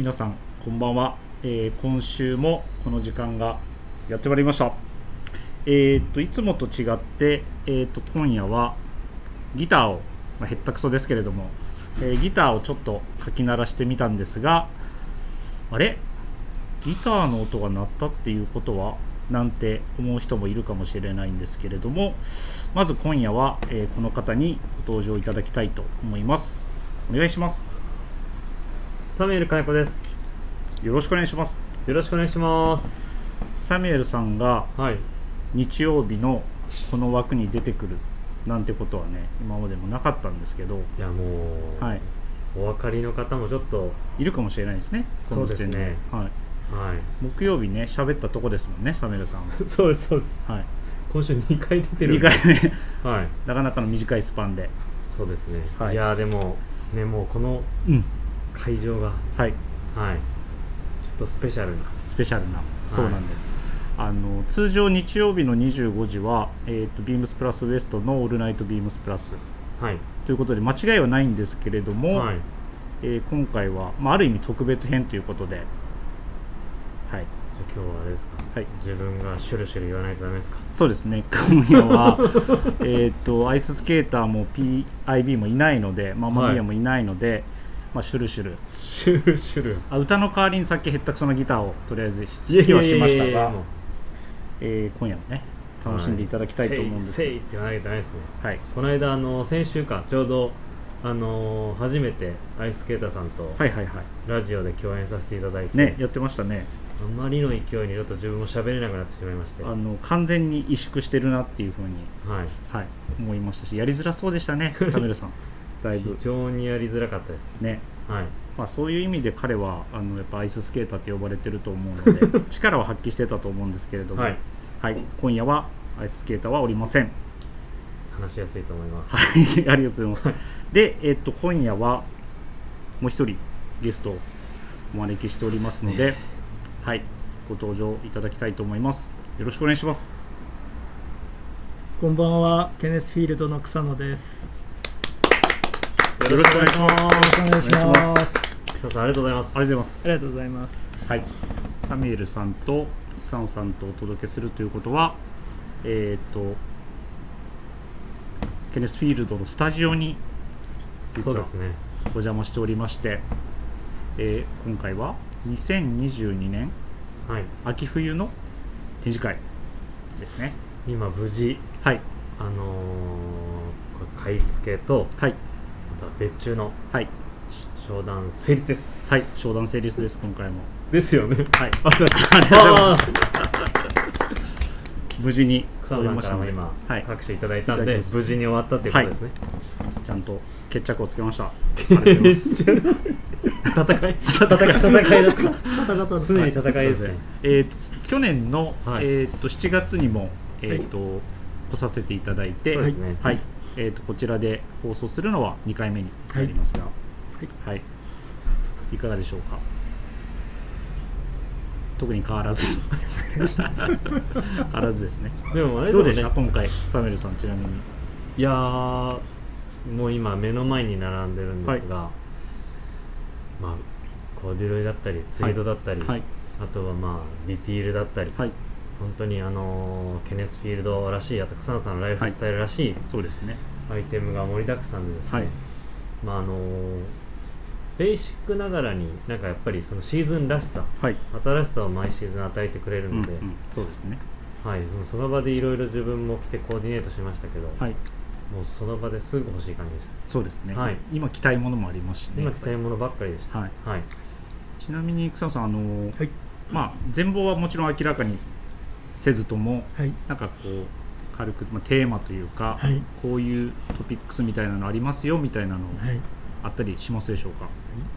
皆さんこんばんは、えー今週もこの時間がやってまいりました。えーっといつもと違って、えーっと今夜はギターを、まあ、へったくそですけれども、えギターをちょっとかき鳴らしてみたんですがあれ？ギターの音が鳴ったっていうことはなんて思う人もいるかもしれないんですけれどもまず今夜は、えこの方にご登場いただきたいと思います。お願いします。サミュエル金子です。よろしくお願いしますよろしくお願いします。サミュエルさんがはい。日曜日のこの枠に出てくるなんてことはね今までもなかったんですけどいやもう、はいお分かりの方もちょっと、いるかもしれないですねそうですねはい、は木曜日ね喋ったとこですもんねサミュエルさんは、い。そうです、そうです。はい、今週2回出てる。2回目はい。なかなかの短いスパンでそうですね。はいい、やーでも、ね、もうこのうん会場が、はい。はい。ちょっとスペシャルな。スペシャルな。そうなんです、あの通常日曜日の25時は、えー、とビームスプラスウエストの「オールナイトビームスプラス。はい。」ということで間違いはないんですけれども、はい。えー今回は、まあ、ある意味特別編ということで、はい、じゃあ今日はあれですか、はい。自分がシュルシュル言わないとダメですか？そうですね。今夜はえーとアイススケーターも PIB もいないので、ママミヤもいないので、まあ、シュルシュル。シュルシュル。あ歌の代わりにさっきへったくそのギターをとりあえず弾きはしましたがえー今夜もね楽しんでいただきたいと思うんですけせいせいって言わないとダメですね。ど、はい、この間あの先週かちょうどあの初めてアイススケーターさんとはいはいはい。ラジオで共演させていただいて、ねやってましたね。あまりの勢いにちょっと自分も喋れなくなってしまいまして、はあの完全に萎縮してるなっていうふうに、い、はい、思いましたしやりづらそうでしたね カメルさんだいぶ非常にやりづらかったです。ねはい、まあ、そういう意味で彼はあのやっぱアイススケーターって呼ばれてると思うので力を発揮してたと思うんですけれども、はいはい今夜はアイススケーターはおりません。話しやすいと思います。はい、ありがとうございます。で、えっと、今夜はもう一人ゲストをお招きしておりますので、はい、ご登場いただきたいと思います。よろしくお願いします。こんばんは、ケネスフィールドの草野です。よろしくお願いします。よろしくお願いしお願います。北さんありがとうございます。ありがとうございます。ありがとうございます。はい、サミュエルさんと草野さんとお届けするということは、えっ、と、ケネスフィールドのスタジオにそうですね。お邪魔しておりまして、えー今回は2022年はい。秋冬の展示会ですね。今無事はい、あのー買い付けとはい、あとは別注のはい、商談成立です。はい、商談成立です、今回も。ですよね。はい、ありがとうございまあす。無事に草野さんからも今、はい、拍手いただいたんで無事に終わったっていうことですね。ちゃんと決着をつけました。戦い？戦い戦いだった。常に戦いですね。えーと去年の、はいえー、と7月にも、えーと来させていただいて、そうですねはいえー、とこちらで放送するのは2回目になりますが、はい。い、かがでしょうか？特に変わらず。変わらずですね。でもあれどうでした？今回サムエルさんちなみに。いやーもう今目の前に並んでるんですが、まあコーデュロイだったりツイードだったり、はい。あとはまあディティールだったり、はい本当にあのーケネスフィールドらしいあと草野さんのライフスタイルらしいそうですね。アイテムが盛りだくさんでですね、はい。まああのーベーシックながらになんかやっぱりそのシーズンらしさはい、新しさを毎シーズン与えてくれるので、うんうん、そうですね。はい、その場でいろいろ自分も来てコーディネートしましたけど、はい。もうその場ですぐ欲しい感じでした。そうですね、はい。今着たいものもありますしね今着たいものばっかりでした。はい。はい、ちなみに草野さんあのーはい。まあ全貌はもちろん明らかにせずともはい。なんかこう軽く、まあ、テーマというか、はい。こういうトピックスみたいなのありますよみたいなのはい。あったりしますでしょうか、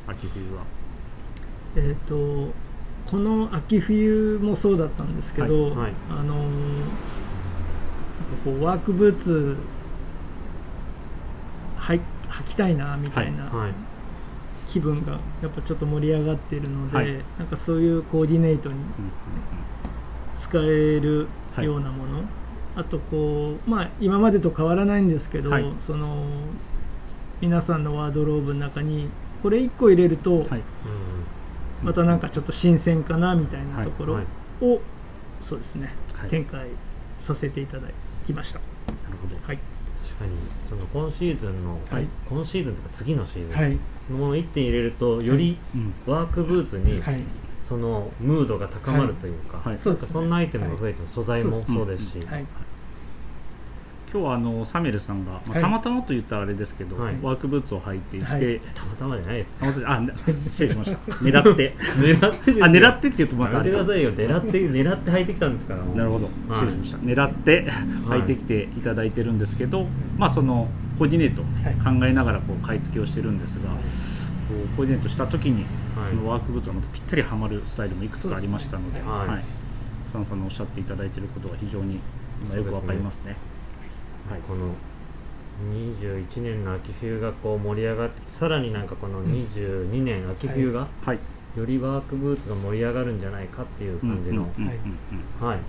秋冬は。えっ、と、この秋冬もそうだったんですけど、あのこうワークブーツはい履きたいなみたいなはい。気分がやっぱちょっと盛り上がっているので、はい。なんかそういうコーディネートに使えるはい。ようなもの、あとこうまあ今までと変わらないんですけど、はい。その皆さんのワードローブの中にこれ1個入れると、うん。はいまたなんかちょっと新鮮かなみたいなところを、はい。そうですね、はい。展開させていただきました。なるほど。はい、確かにその今シーズンの、はい。今シーズンとか次のシーズンはい、のもの1点入れるとよりうん。ワークブーツにはい、そのムードが高まるというか、はい。そうですね。なんかそんなアイテムが増えても素材もはいそうですし、はい、今日はあのサメルさんが、まあ、はい。たまたまと言ったらあれですけど、はい。ワークブーツを履いていて、はい。たまたまじゃないですたまたまあな失礼しました。狙って。狙ってですよ。あ狙ってって言うとまたやあれてくださいよ。狙って狙って履いてきたんですからなるほど。はい。失礼しました、狙ってはい。履いてきていただいてるんですけど、まあそのコーディネート考えながらこう買い付けをしてるんですが、こうコーディネートした時に、はい。そのワークブーツがまたぴったりはまるスタイルもいくつかありましたので、ですね。はい。はい。草野さんのおっしゃっていただいていることが非常に今よくわかりますね。はい。この21年の秋冬がこう盛り上がってさらになんかこの22年秋冬がはい、よりワークブーツが盛り上がるんじゃないかっていう感じの、はい。はい。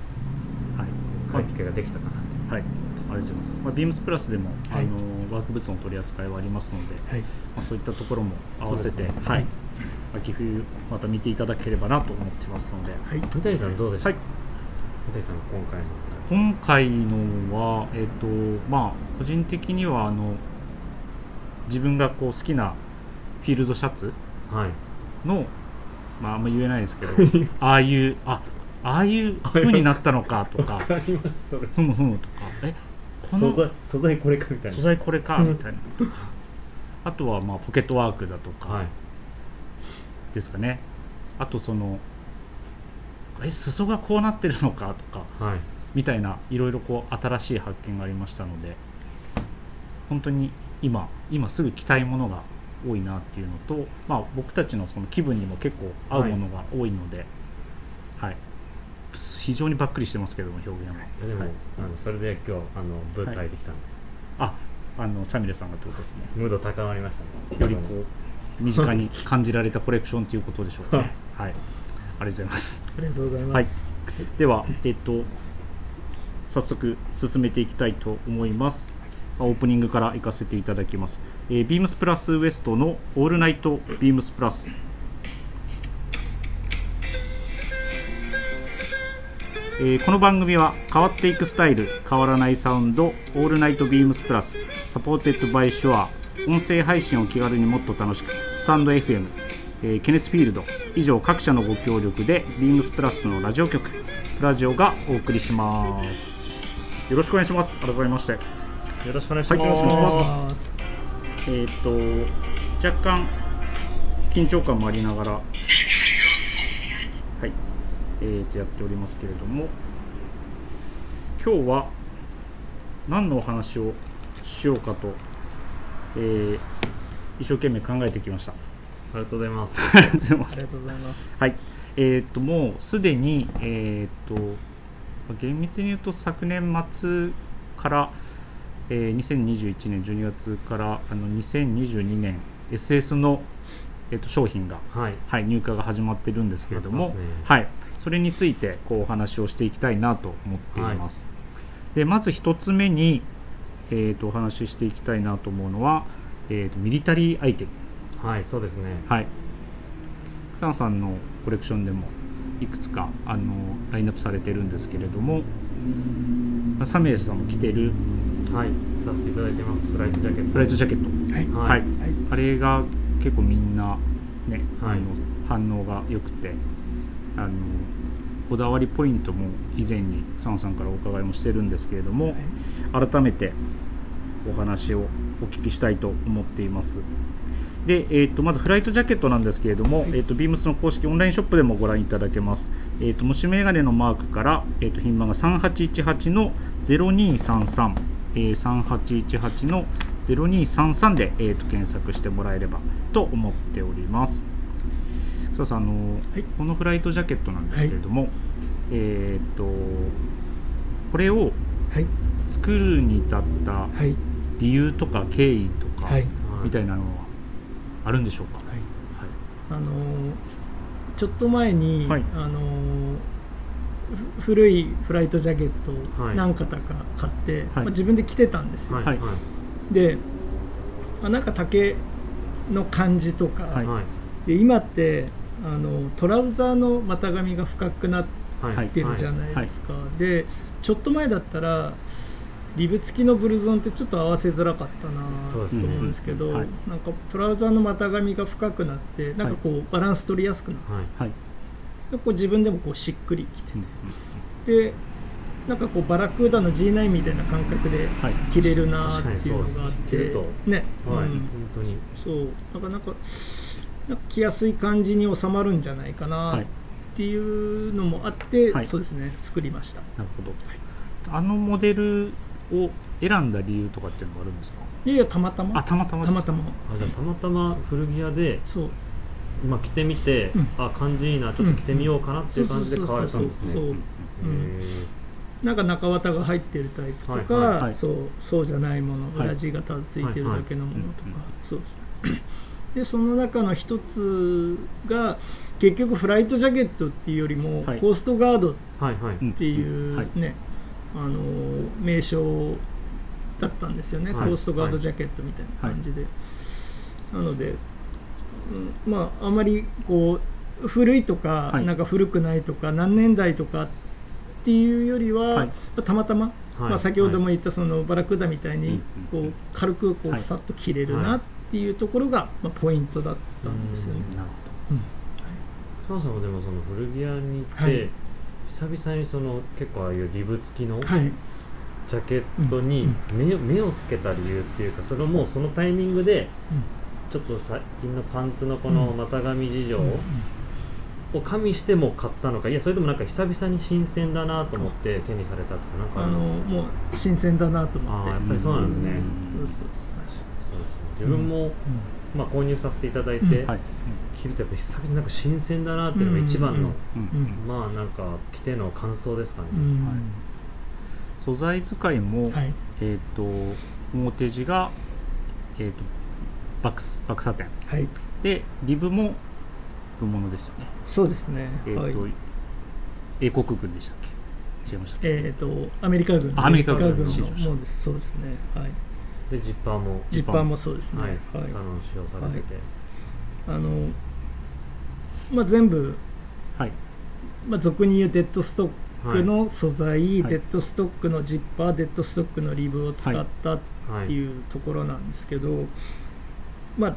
買い。付けができたかなとはい、ありがとうございます。まあ、ビームスプラスでも、はい。あのワークブーツの取り扱いはありますので、はい、まあ、そういったところも合わせて、ね。はい、秋冬また見ていただければなと思ってますので、はい、三谷さんどうでした、はい、三谷さん今回の今回のは、えっ、と、まあ、個人的には、あの、自分がこう好きなフィールドシャツはい。の、まあ、あんま言えないですけど、ああいう、あああいう風になったのかとか、かりますそれ。ふむふむとか、えこの素材素材これかみたいな。素材これかみたいな。あとはまあポケットワークだとかはい。ですかね、あとそのえ裾がこうなってるのかとかはい。みたいないろいろこう新しい発見がありましたので本当に今今すぐ着たいものが多いなっていうのと、まあ、僕たちのその気分にも結構合うものが多いので、はい非常にばっくりしてますけども表現は。いやでも、はいあのそれで今日あのブーツ履いてきたんで、ああのサミレさんがってことですね。ムード高まりましたねよりこう身近に感じられたコレクションということでしょうかね。はい、ありがとうございます。ありがとうございます。はい、では、えっと、早速進めていきたいと思います。オープニングから行かせていただきます。えービームスプラスウエストのオールナイトビームスプラス。えーこの番組は変わっていくスタイル変わらないサウンド All Night BEAMS PLUS supported by SHURE 音声配信を気軽にもっと楽しくスタンド FM、えー KENNETH FIELD 以上各社のご協力で BEAMS PLUS のラジオ局プラジオがお送りします。よろしくお願いします改めまして。よろしくお願いします、はいよろしくお願いしまます。えっ、と若干緊張感もありながら。はいえー、とやっておりますけれども今日は何のお話をしようかと、えー一生懸命考えてきました。ありがとうございます。ありがとうございます。はい、えっ、ともうすでにえっ、と厳密に言うと昨年末から、えー2021年12月からあの2022年 SS の、えー、と商品が、はい。はい、入荷が始まってるんですけれども、ね。はい、それについてこうお話をしていきたいなと思っています。でまず一つ目に、えー、とお話ししていきたいなと思うのは、えー、とミリタリーアイテム。はいそうですね。はい。草野さんのコレクションでもいくつかあのラインナップされてるんですけれども、まあサミュエルさんも着てるはいさせていただいてます。フライトジャケット。フライトジャケット、はい。ははいい。はい。あれが結構みんなね、はい。あの反応が良くてあのこだわりポイントも以前に草野さんからお伺いもしてるんですけれども、改めてお話をお聞きしたいと思っています。で、えー、とまずフライトジャケットなんですけれども、えー、とビームスの公式オンラインショップでもご覧いただけます。えー、と虫眼鏡のマークから、えー、と品番が3818の0233、えー、3818の0233で、えー、と検索してもらえればと思っております。さああのはいこのフライトジャケットなんですけれども、えっ、とこれをはい。作るに至ったはい。理由とか経緯とか、はい。みたいなのはあるんでしょうか？はい。あのーちょっと前に、はいあの古いフライトジャケットをはい何型か買って、はいまあ、自分で着てたんですよ、はいはいで、まあ、なんか丈の感じとか、はいはいで今ってあのトラウザーの股上が深くなっはいてるじゃないですか、でちょっと前だったらリブ付きのブルゾンってちょっと合わせづらかったなと思うんですけど、はい。なんかトラウザーの股上が深くなってなんかこうバランス取りやすくなって、はい。はい。でこう自分でもこうしっくりきてうん。でなんかこうバラクーダの G9 みたいな感覚ではい。着れるなっていうのがあって、ね、はい、うん。本当に。そう。なかなかなんか着やすい感じに収まるんじゃないかなはい。っていうのもあって、はい。そうですね。作りました。なるほど。あのモデルを選んだ理由とかっていうのがあるんですか？いやいやたまたま。あたまたまたまたま。あじゃあたまたま古着屋でそう。今着てみて、うん。あ感じいいなちょっと着てみようかなっていう感じで買われたんですね。そうそうそうそう。へなんか中綿が入ってるタイプとか、はい。はい。はい。そうそうじゃないもの、はい裏地がただついてるだけのものとか、はい。はい。そうですねでその中の一つが結局フライトジャケットっていうよりも、はい。コーストガードっていうはい。ね、あの名称だったんですよね、はい。コーストガードジャケットみたいな感じで、なので、うんまああまりこう古いとか、はい。なんか古くないとか何年代とかっていうよりは、たまたま、はい。まあ、先ほども言ったそのバラクーダみたいにうん。こう軽くこはい。うさっと切れるはないっていうところが、まあ、ポイントだったんですよね。なるうん。そもそもでもその古着屋に行って、はい。久々にその結構ああいうリブ付きのはい。ジャケットに目,、目をつけた理由っていうかそれをもうそのタイミングでちょっと最近のパンツのこの股上事情を加味しても買ったのかいやそれともなんか久々に新鮮だなと思って手にされたとかなんかあのもう新鮮だなと思って。あーやっぱりそうなんですね。そうそう自分も、まあ、購入させていただいて、うん。はい。着るとやっぱ久々になんか新鮮だなっていうのが一番の、うん。うん。まあなんか着ての感想ですかね、うん。はい。素材使いも、はい。えっ、と表地が、えー、とバックスバックサテンはい。でリブも本物ですよね。そうですね。えっ、と、はい。英国軍でしたっけ？違いましたっけ、えっとアメリカ軍あアメリカ軍のものです。そうですね。はいでジッパーもジッパーもそうですね。はい、はい。あの使用されてて、あのまあ全部はい。まあ俗に言うデッドストックの素材、はい。デッドストックのジッパーデッドストックのリブを使ったっはい。ていうところなんですけど、まあ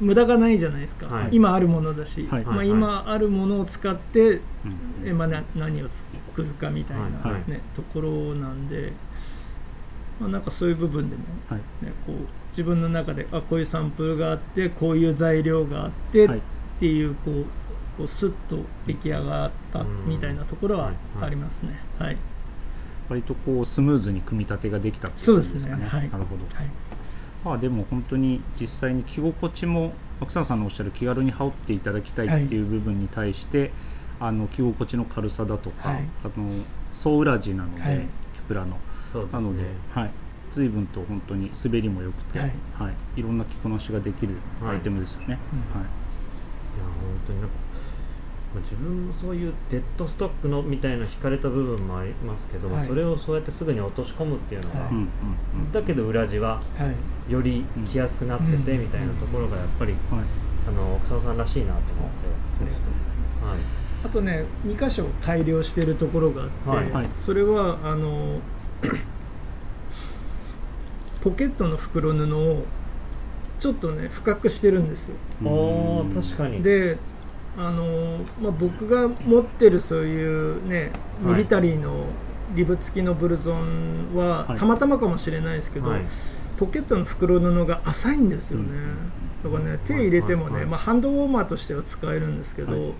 無駄がないじゃないですか、はい。今あるものだし、まあ、はい。はい。今あるものを使って、うん。えまあ、な何を作るかみたいな、ねはい。はい。ところなんで、まあ、なんかそういう部分でも、はい。ね、こう自分の中であこういうサンプルがあってこういう材料があって、はい。っていうこうこうスッと出来上がったみたいなところはありますね。はい、割とこうスムーズに組み立てができたっていそうことですかね。すね。はい。なるほど、はい。まあでも本当に実際に着心地も奥さんのおっしゃる気軽に羽織っていただきたいっていう部分に対して、あの着心地の軽さだとか、はい。あの総裏地なので、プラのそうですね。なので、はい、随分と本当に滑りも良くて、ははい。いい、ろんな着こなしができるアイテムですよね。うん。い。や本当になんか、まあ、自分もそういうデッドストックのみたいな惹かれた部分もありますけど、はい。それをそうやってすぐに落とし込むっていうのが、はい。だけど裏地ははい。より着やすくなっててうん。みたいなところがやっぱり、はい。あの草野さんらしいなと思って、うはい。あとね2箇所改良してるところがあって、はいはい。それはあのポケットの袋布をちょっとね深くしてるんですよ。おー確かに。であの、まあ、僕が持ってるそういうねはい。ミリタリーのリブ付きのブルゾンは、はい。たまたまかもしれないですけど、はい。ポケットの袋布が浅いんですよね、だからね手入れてもね、はいはいはい。まあ、ハンドウォーマーとしては使えるんですけど、はい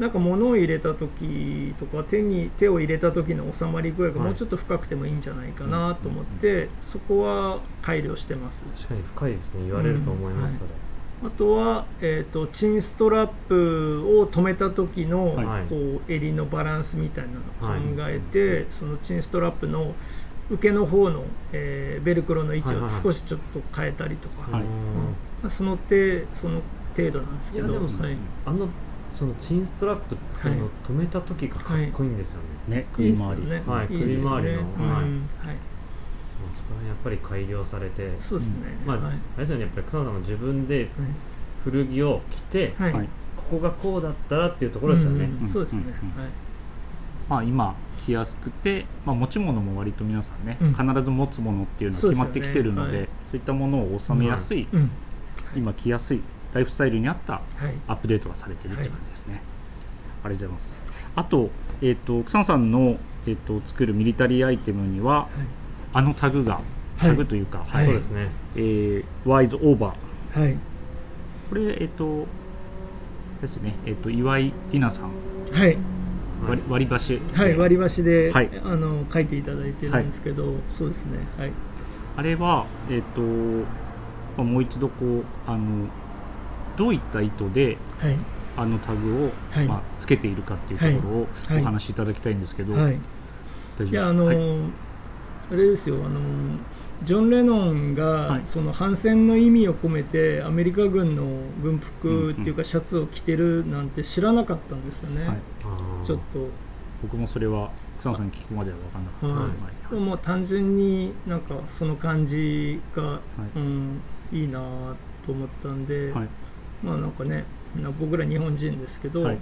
なんか物を入れた時とか手に手を入れた時の収まり具合がはい。もうちょっと深くてもいいんじゃないかなと思って、そこは改良してます。確かに深いですね言われると思います、うん。それ。あとは、えー、とチンストラップを止めた時の、はい。こう襟のバランスみたいなのを考えて、そのチンストラップの受けの方の、えーベルクロの位置をはいはいはい。少しちょっと変えたりとか、はい。うん。まあ、その程その程度なんですけど。いやでもはい、あのそのチンストラップっていうのをはい止めた時がかっこいいんですよね、ね、い。い。首回り。はい首周りの。うん。はい。はい。まあ、そこら辺やっぱり改良されて。そうですね、まあ、はい。あれですよねやっぱり草野さんも自分ではい。古着を着て、はい。ここがこうだったらっていうところですよね、うん。そうですね、うん。うん。はい。まあ、今着やすくて、まあ、持ち物も割と皆さんね、うん。必ず持つものっていうのは決まってきてるのでそうはいいったものを収めやすい、うん。今着やすいライフスタイルに合ったはい。アップデートがされてるっていう感じですね、ありがとうございます。あと,、えー、と草野さんの、えー、と作るミリタリーアイテムにはあのタグが、はい。タグというか、はい。そうですね。えー、ワイズオーバーはい。これえっ、とですね。えっ、と岩井里奈さん。はい。割割り箸。はい、割り箸で、はい。あの書いていただいてるんですけど、そうですね。はい。あれはえっ、と、まあ、もう一度こうあのどういった意図ではい。あのタグを、はい。まあ、つけているかっていうところをはい。お話しいただきたいんですけど、はい。大丈夫ですか？いやあの、はい。あれですよあのジョン・レノンが、はい。その反戦の意味を込めてアメリカ軍の軍服っていうか、シャツを着てるなんて知らなかったんですよね、ちょっと。僕もそれは草野さんに聞くまでは分かんなかったです、はい。はい。もう単純になんかその感じが、い。うん、いいなと思ったんで、はいまあなんかねな僕ら日本人ですけど、ははい。い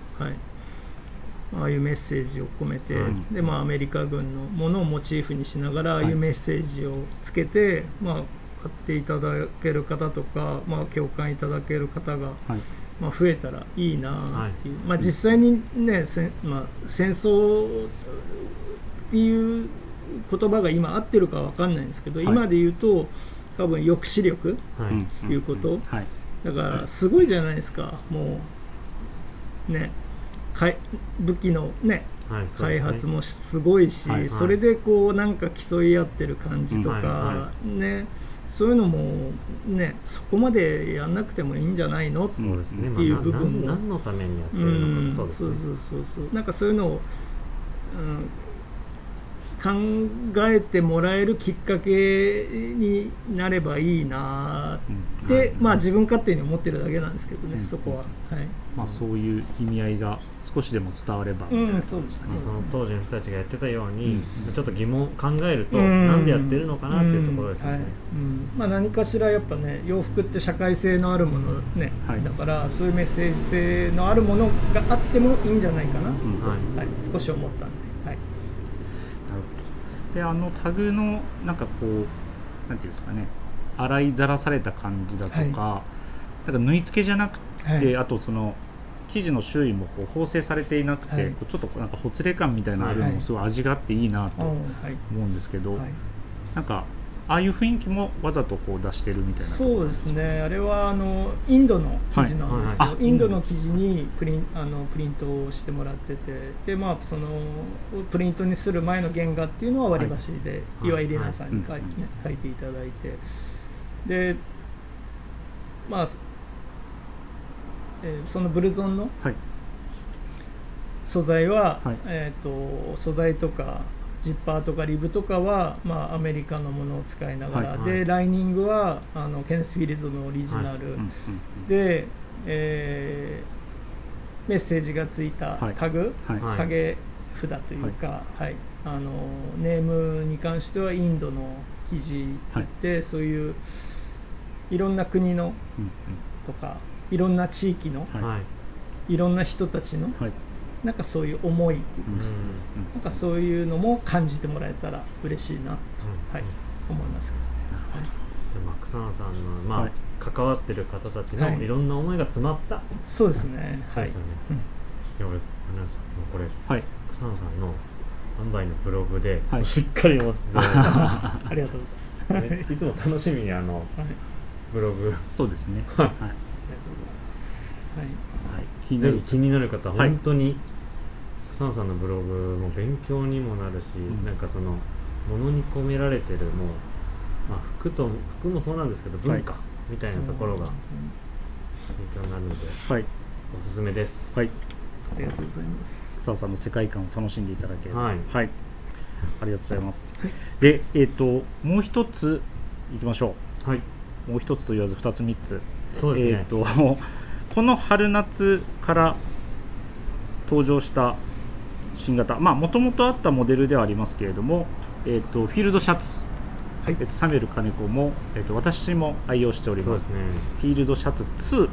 ああいうメッセージを込めて、うん。でまあ、アメリカ軍のものをモチーフにしながら、はい。ああいうメッセージをつけて、まあ、買っていただける方とか、まあ、共感いただける方が、はい。まあ、増えたらいいなっていう、まあ、実際にね、せまあ、戦争っていう言葉が今合ってるかわかんないんですけど、はい。今で言うと多分抑止力はい、うんっていうこと、はいだからすごいじゃないですか。もうねかい武器のねはいそうです開ね発もすごいし、はいそれでこうなんか競い合ってる感じとか、うんはい。はねそういうのもねそこまでやんなくてもいいんじゃないの、っていう部分も。まあ、な何のためにやってうるのんか、そうですね。そうそうそうそう。なんかそういうのを、うん、考えてもらえるきっかけになればいいなうん。って、はい。まあ自分勝手に思ってるだけなんですけどね、うん。そこは。はい。まあ、そういう意味合いが少しでも伝われば。みたいなうんそうですね。まあその当時の人たちがやってたように、うん。ちょっと疑問考えると、うん。なんでやってるのかなっていうところですよね、まあ、何かしらやっぱね洋服って社会性のあるものね、はい。だからそういうメッセージ性のあるものがあってもいいんじゃないかな、うん。はい。はい、少し思ったんで、であのタグのなんかこうなんていうんですかね。洗いざらされた感じだとか、はなんか縫い付けじゃなくて、はい。あとその生地の周囲もこう縫製されていなくて、はい。ちょっとなんかほつれ感みたいなのあるのはいもすごい味があっていいなとうん思はい。うんですけど、はい。なんかああいう雰囲気もわざとこう出してるみたいな。そうですね。あれはあのインドの生地なんですよ、はい。はいあインドの生地にプリンあのプリントをしてもらってて。でまあそのプリントにする前の原画っていうのは割り箸で、はい。岩井里奈さんに書い,、書いていただいて。でまあ、えーそのブルゾンのはい。素材は、はい。えー、と素材とかジッパーとかリブとかは、まあ、アメリカのものを使いながら、はいでライニングはあのケネス・フィールドのオリジナル、うんうんうんで、えーメッセージがついたはい。タグ、はい。はい下げ札というか、はい。あのネームに関してはインドの記事で、そういういろんな国のうんとかいろんな地域のはい。はいいろんな人たちのなんかそういう思いっていうか、うん。うんなんかそういうのも感じてもらえたら嬉しいな、うん。はい、思いますけどね。でまあ草野さんの、まあはい。関わってる方たちのはい。いろんな思いが詰まった、そうですね。はいそうですよね。うん。いや俺皆さんこれはい。草野さんの販売のブログで、はい。しっかり読ませてありがとうございます。いつも楽しみにあのはい、ありブログ。そうですね。はい、はい、がとうございます。はい。気になる。ぜひ気になる方、はい。本当に草野さんのブログも勉強にもなるし、ん。なんかそのものに込められてるもう、まあ、服と服もそうなんですけど文化みたいなところが勉強になるのではい。おすすめです。はい。ありがとうございます。草さんの世界観を楽しんでいただければはい。ありがとうございます、でえっ、ともう一ついきましょはい、うもう一つと言わず二つ三つ。そうですね。えっ、と この春夏から登場した新型。まあもともとあったモデルではありますけれども、えっとフィールドシャツ、はい。えっとサミュエル金子も、えっと私も愛用しておりまそうですすね。フィールドシャツ2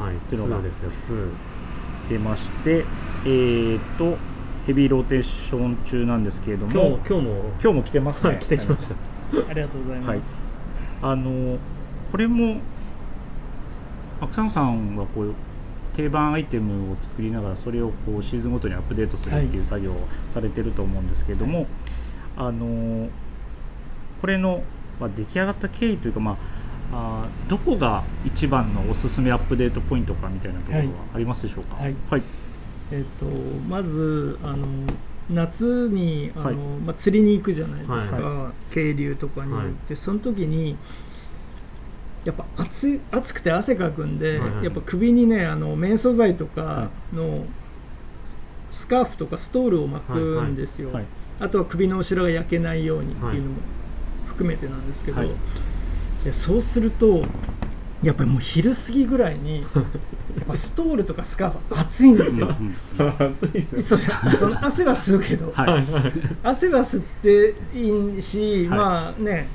はい、ていうのが2ですよ、2。てましてえー、とヘビーローテーション中なんですけれども今日も今日も。今日も来てますね、はい来てきました。ありがとうございます、あのこれもアクサンさんはこう定番アイテムを作りながらそれをこうシーズンごとにアップデートするっていう作業をされてると思うんですけれども、あのこれの、まあ、出来上がった経緯というか、まあ、あーどこが一番のおすすめアップデートポイントかみたいなところははいありますでしょうか？はい。はい、えっとまずあの夏にあの、はい。まあ、釣りに行くじゃないですか、は渓流とかに、はい。でその時にやっぱ暑い暑くて汗かくんで、はいはい。やっぱ首にねあの綿素材とかのスカーフとかストールを巻くんですよ、はいあとは首の後ろが焼けないようにっていうのも含めてなんですけど、はい。でそうするとやっぱりもう昼過ぎぐらいに やっぱストールとかスカーフ暑いんですよ。うん暑いですよそうその汗は吸うけど、はい。汗は吸っていいし、はい。まあね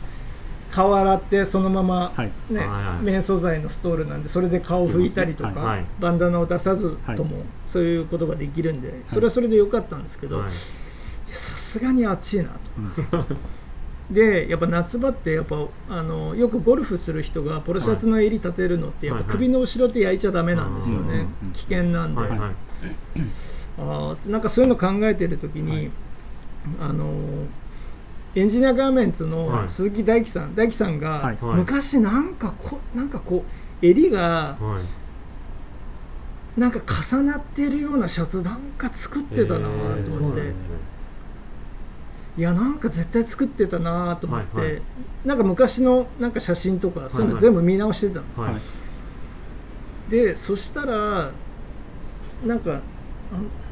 顔洗ってそのまま、はい。ねはいはい綿素材のストールなんでそれで顔拭いたりとか、はいはい。バンダナを出さずはい。とも、そういうことができるんでそれはそれでよかったんですけど、さすがに暑いなと。うん。でやっぱ夏場ってやっぱあのよくゴルフする人がポロシャツの襟立てるのってやっぱはい首の後ろって焼いちゃダメなんですよね、はい。はい危険なんで、はいはい。あーなんかそういうの考えてる時に、はい。あのエンジニアガーメンツのはい。鈴木大樹さん、大樹さんが、はい。はい。昔なんかこなんかこう襟がはい。なんか重なってるようなシャツなんか作ってたなと思って、なんですね。いやなんか絶対作ってたなと思って、はいはい。なんか昔のなんか写真とかそういうのはいはい全部見直してたの、はい。はいでそしたらなんか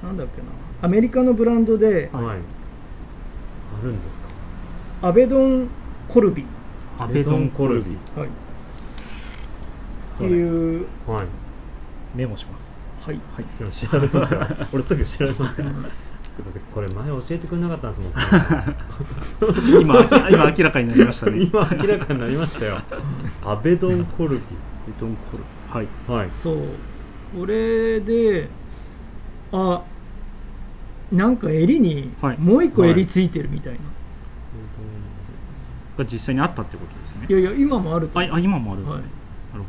なんだっけな。アメリカのブランドで、はい。あるんですか？アベドンコルビ、アベドンコルビ。はい、っそうね。ていう、はい。メモします。はい、はい。でも調べますよ。俺すぐ調べますよ。だってこれ前教えてくれなかったんですもん。今明今明らかになりましたね。今明らかになりましたよ。アベドンコルビ。アベドンコルビ。はい。はい。そう。これであなんか襟にはい。もう一個襟ついてるみたいな、が実際にあったってことですね。い、やいや今もあるとああ今もあるんですね、はい。なる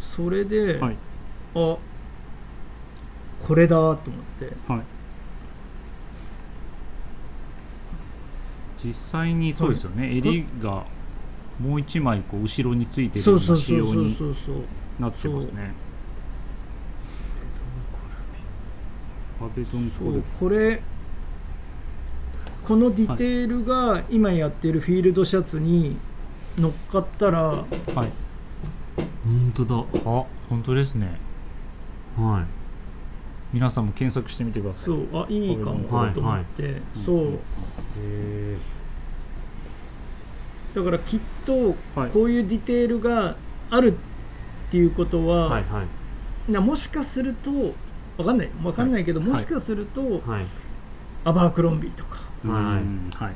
それで、ほどはい。あこれだと思って。はい。実際にそうですよね、襟がもう一枚こう後ろについてるよそううな仕様になってますね。これこのディテールが今やってるフィールドシャツに乗っかったらはい。本当だ。あ本当ですね。はい。皆さんも検索してみてください。そう。あいいかもはいと思って、はいそう。へだからきっとはい。こういうディテールがあるっていうことーは、はいはい。なもしかするとわかんない。わかんないけど、はい。もしかすると、はい。アバークロンビーとかうんはい。はい。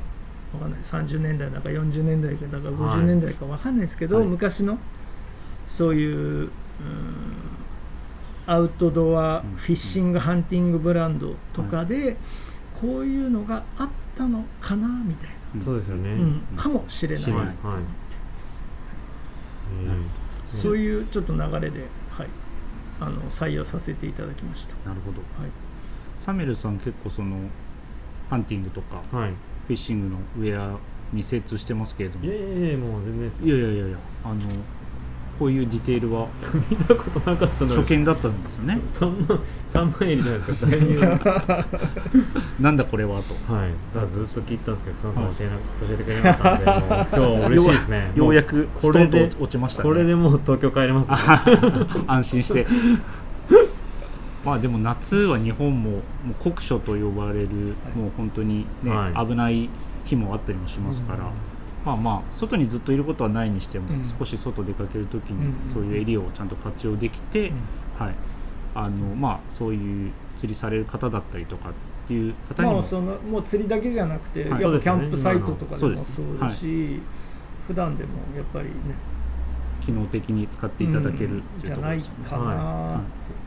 わかんない。30年代だか40年代だかはい。50年代かわかんないですけど、はい。昔のそういううんアウトドアうん。フィッシングハンティングブランドとかで、こういうのがあったのかなみたいそうですよね。な、うん。かもしれない。はい。はい。えそういうちょっと流れで、はい、あの採用させていただきました。なるほど。はい。サメルさん結構そのハンティングとかーはい。フィッシングのウェアに精通してますけれども。いやいやいやもう全然ですいやよいやいやいやあのこういうディテールは見たことなかったの初見だったんですよね。3万三万円じゃないですか大変はいなんだこれはと。だからずっと聞いたんですけど草野さん教えな教えてくれなかったんでもう 今日は嬉しいですね。ようやくこれで落ちましたね。これでもう東京帰れますね。安心してまあでも夏は日本ももう酷暑と呼ばれる、もう本当にね、はい。危ない日もあったりもしますから、まあまあ外にずっといることはないにしても、うん。少し外出かけるときにうん。そういう襟をちゃんと活用できて、はい。あのまあそういう釣りされる方だったりとかっていう方にも、まあそのもう釣りだけじゃなくて、はい。やっぱキャンプサイトとかでもそうですね。そうだし、普段でもやっぱりね機能的に使っていただけるっていうじゃないかな、はいはい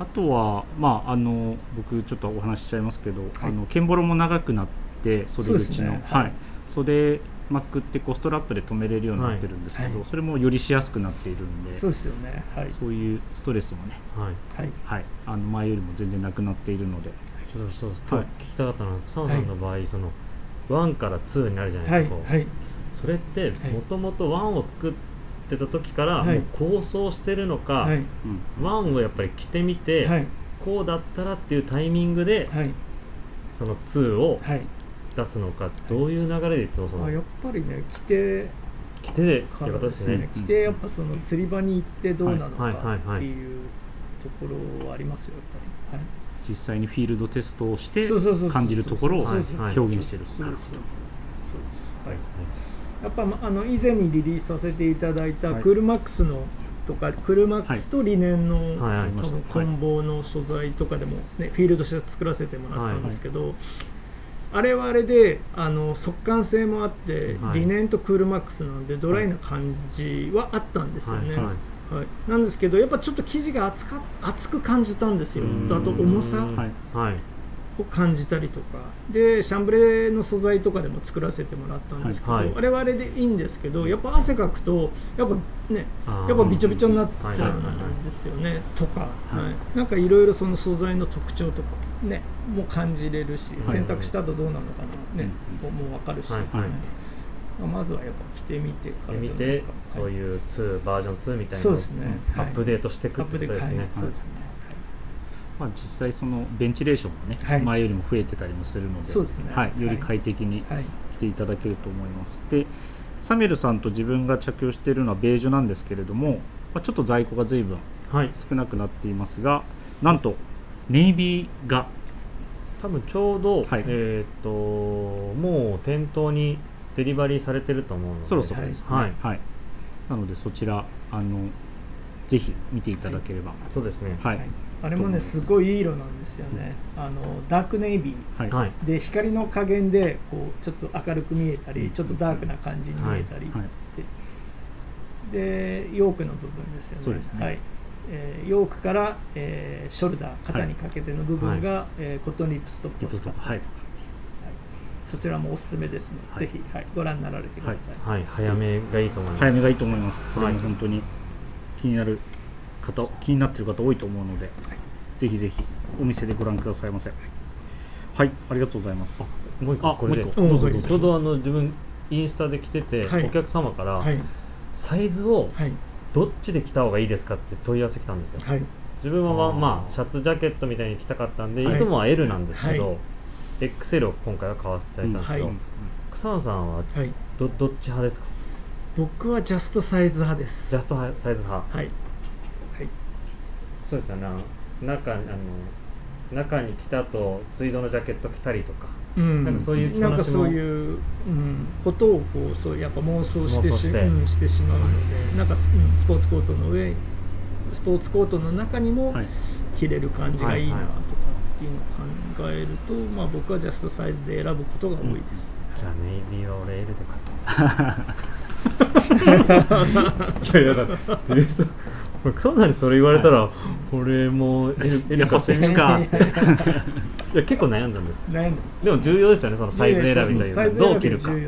あとは、まあ、あの僕ちょっとお話ししちゃいますけど、はい。あのケンボロも長くなって袖口の、ね。はい。はい、袖まくってこうストラップで留めれるようになってるんですけど、はい。はいそれもよりしやすくなっているんで。そうですよね。はい。そういうストレスもね、はい。はい。はい、あの前よりも全然なくなっているので、ちょっとそう。今はい。日聞きたかったのは澤さんの場合、その1から2になるじゃないはいですか、はい。それってはい。もともと1を作ってた時からはい。もう構想してるのか、はい。うん1をやっぱり着てみて、はい。こうだったらっていうタイミングではい。その2をはい。出すのか、どういう流れでいつもそのあやっぱりね着て着てでってからことですね。うん。着てやっぱその釣り場に行ってどうなのかっていうところはありますよやっぱり、はい。実際にフィールドテストをして感じるところを表現してるそうですそうですそうです。はいですねやっぱまあの以前にリリースさせていただいたはい。クールマックスのとかクールマックスとリネンの、はい。はい。多分棍棒の素材とかでも、ね、フィールドして作らせてもらったんですけど、あれはあれであの速乾性もあって、はい。リネンとクールマックスなのでドライな感じはあったんですよね。はい。なんですけどやっぱちょっと生地が厚か厚く感じたんですよ。うん。あと重さ。はい。はいを感じたりとか。でシャンブレーの素材とかでも作らせてもらったんですけど、はい。はいあれはあれでいいんですけどやっぱ汗かくとやっぱねやっぱびちょびちょになっちゃはいはいはいうんですよね。とか、はい。はい。なんかいろいろその素材の特徴とかねも感じれるしい。選択した後どうなのかな、ねうん。もう分かるし、はい。はい。まずはやっぱ着てみてからじゃないですか。うそういう2バージョン2みたいなね、アップデートしていくってことですね。はい。そうですね、まあ、実際そのベンチレーションもね、はい。前よりも増えてたりもするのでね。はい、よりはい快適にはい。着ていただけると思います、でサミュエルさんと自分が着用しているのはベージュなんですけれども、まあ、ちょっと在庫が随分はい。少なくなっていますがなんとネイビーが。多分ちょうど、はい。えっ、ともう店頭にデリバリーされてると思うので、そろそろですね、はい。はい。なのでそちらあのぜひ見ていただければ。そうですね。はい、はいあれもねすごいいい色なんですよね。あのダークネイビーはい。はい。で光の加減でこうちょっと明るく見えたり、うん。ちょっとダークな感じに見えたりって、はい。でヨークの部分ですよね。そうですね。はい。えーヨークから、えーショルダー肩にかけての部分が、えーコットンリップストップリップストップ。はい。はい。そちらもおすすめですね、はい。ぜひ、はい、ご覧になられてください、はい。早めがいいと思います。早めがいいと思います。これは本当に気になる方気になってる方多いと思うので、ぜひぜひお店でご覧くださいませ。はいありがとうございます。もう一個あこれで。もう一個。うんどうぞ。どうぞちょうどあの自分インスタで来てて、はい。お客様から、はい。サイズをはい。どっちで着た方がいいですかって問い合わせ来たんですよ。はい。自分はまああー。まあシャツジャケットみたいに着たかったんで、はい。い、つもは L なんですけど、はい。XL を今回は買わせていただいたんですけど、はい。草野さんははい。どどっち派ですか？僕はジャストサイズ派です。ジャストサイズ派。はいはいそうですよね。中あの中に着た後ツイードのジャケット着たりとか。うん、なんかそういうなんかそういう、うん、ことをこうそうやっぱ妄想してしうん、してしまうのでなんかス,、うん、スポーツコートの上スポーツコートの中にもはい。着れる感じがいいなとかっていうのを考えると、まあ、僕はジャストサイズで選ぶことが多いです、じゃあネイビーは俺 L で買って。いやいやだって草野さんにそれ言われたら、俺も L, L やっぱそっちか。いや結構悩んだんです悩んででも重要ですよねそのサイズ選びというサイズどう選び着るかはい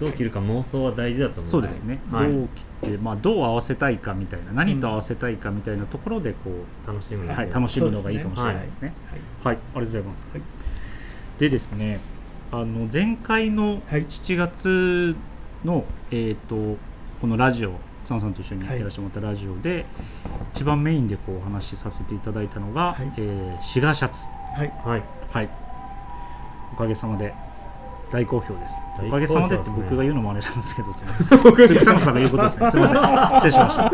どう着るか妄想は大事だと思う。そうですね、はい。どう切って、まあ、どう合わせたいかみたいな何と合わせたいかみたいなところでこう、楽しむはい、楽しむのがいいかもしれないですね。はい。はい、ありがとうございます。はい。でですね、あの前回のはい。7月の、えっ、とこのラジオ、さんと一緒にはいやらせてもらったラジオで、一番メインでこうお話しさせていただいたのが、はいえーシガーシャツ。はいはいはい。おかげさまで大好評です。おかげさまでって僕が言うのもあれなんですけど、すみません。それ草野さんが言うことですね。すみません。失礼しました。